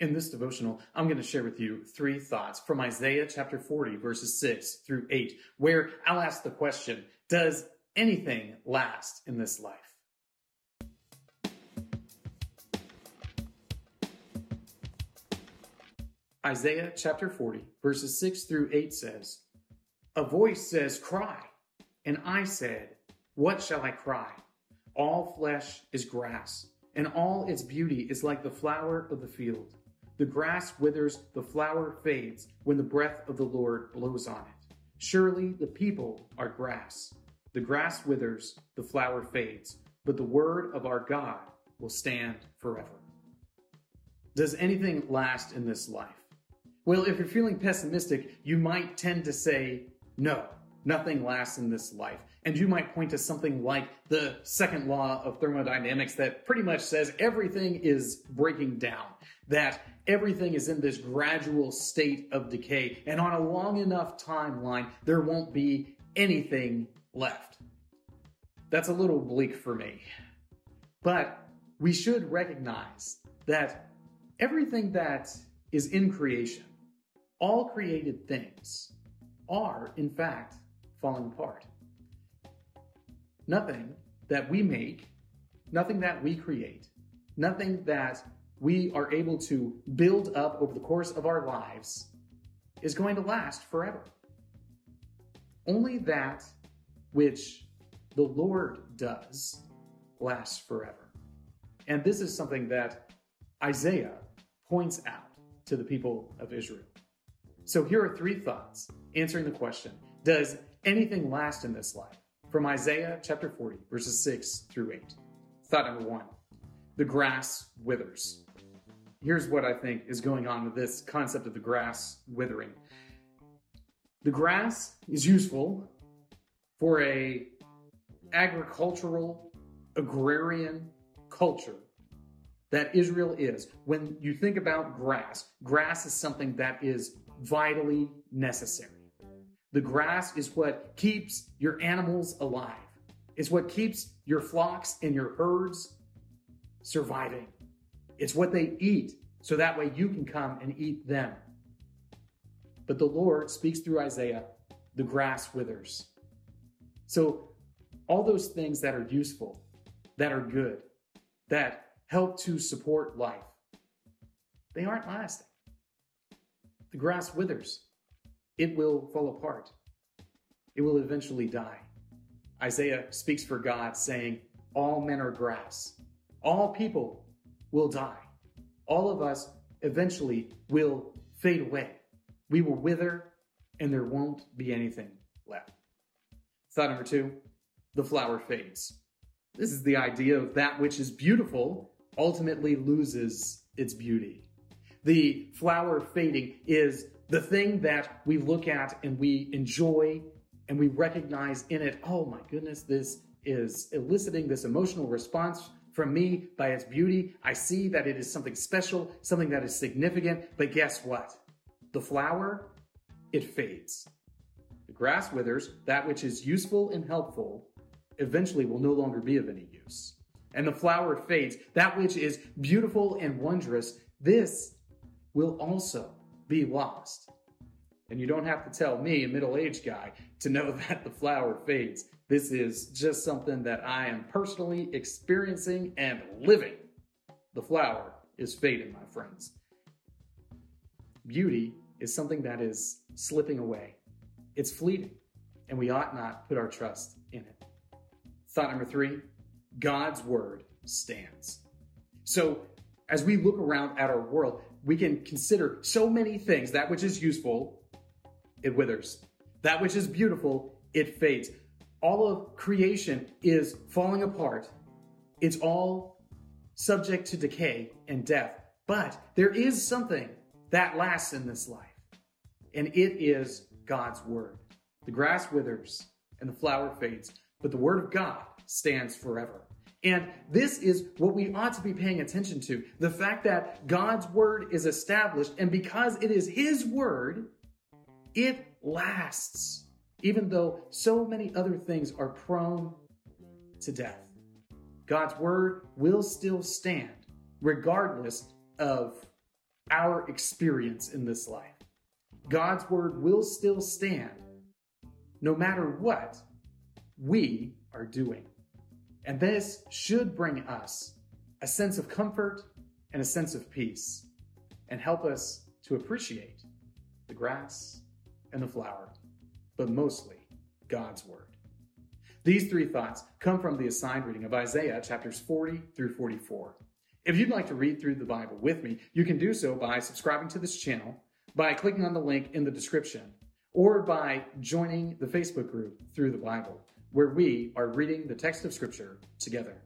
In this devotional, I'm going to share with you three thoughts from Isaiah chapter 40, verses 6 through 8, where I'll ask the question Does anything last in this life? Isaiah chapter 40, verses 6 through 8 says, A voice says, Cry. And I said, What shall I cry? All flesh is grass, and all its beauty is like the flower of the field. The grass withers, the flower fades when the breath of the Lord blows on it. Surely the people are grass. The grass withers, the flower fades, but the word of our God will stand forever. Does anything last in this life? Well, if you're feeling pessimistic, you might tend to say, no, nothing lasts in this life. And you might point to something like the second law of thermodynamics that pretty much says everything is breaking down, that everything is in this gradual state of decay. And on a long enough timeline, there won't be anything left. That's a little bleak for me. But we should recognize that everything that is in creation, all created things, are in fact falling apart. Nothing that we make, nothing that we create, nothing that we are able to build up over the course of our lives is going to last forever. Only that which the Lord does lasts forever. And this is something that Isaiah points out to the people of Israel. So here are three thoughts answering the question Does anything last in this life? From Isaiah chapter 40, verses 6 through 8. Thought number one the grass withers. Here's what I think is going on with this concept of the grass withering. The grass is useful for a agricultural agrarian culture that Israel is. When you think about grass, grass is something that is vitally necessary. The grass is what keeps your animals alive. It's what keeps your flocks and your herds surviving. It's what they eat, so that way you can come and eat them. But the Lord speaks through Isaiah the grass withers. So, all those things that are useful, that are good, that help to support life, they aren't lasting. The grass withers, it will fall apart, it will eventually die. Isaiah speaks for God, saying, All men are grass, all people will die. All of us eventually will fade away. We will wither, and there won't be anything left. Thought number two the flower fades. This is the idea of that which is beautiful ultimately loses its beauty. The flower fading is the thing that we look at and we enjoy and we recognize in it, oh my goodness, this is eliciting this emotional response from me by its beauty. I see that it is something special, something that is significant, but guess what? The flower, it fades. The grass withers, that which is useful and helpful eventually will no longer be of any use. And the flower fades, that which is beautiful and wondrous, this will also be lost. And you don't have to tell me, a middle aged guy, to know that the flower fades. This is just something that I am personally experiencing and living. The flower is fading, my friends. Beauty is something that is slipping away, it's fleeting, and we ought not put our trust in it. Thought number three God's word stands. So, as we look around at our world, we can consider so many things. That which is useful, it withers. That which is beautiful, it fades. All of creation is falling apart. It's all subject to decay and death. But there is something that lasts in this life, and it is God's word. The grass withers and the flower fades, but the word of God stands forever. And this is what we ought to be paying attention to. The fact that God's word is established, and because it is his word, it lasts, even though so many other things are prone to death. God's word will still stand, regardless of our experience in this life. God's word will still stand no matter what we are doing. And this should bring us a sense of comfort and a sense of peace and help us to appreciate the grass and the flower, but mostly God's word. These three thoughts come from the assigned reading of Isaiah chapters 40 through 44. If you'd like to read through the Bible with me, you can do so by subscribing to this channel, by clicking on the link in the description, or by joining the Facebook group through the Bible, where we are reading the text of Scripture together.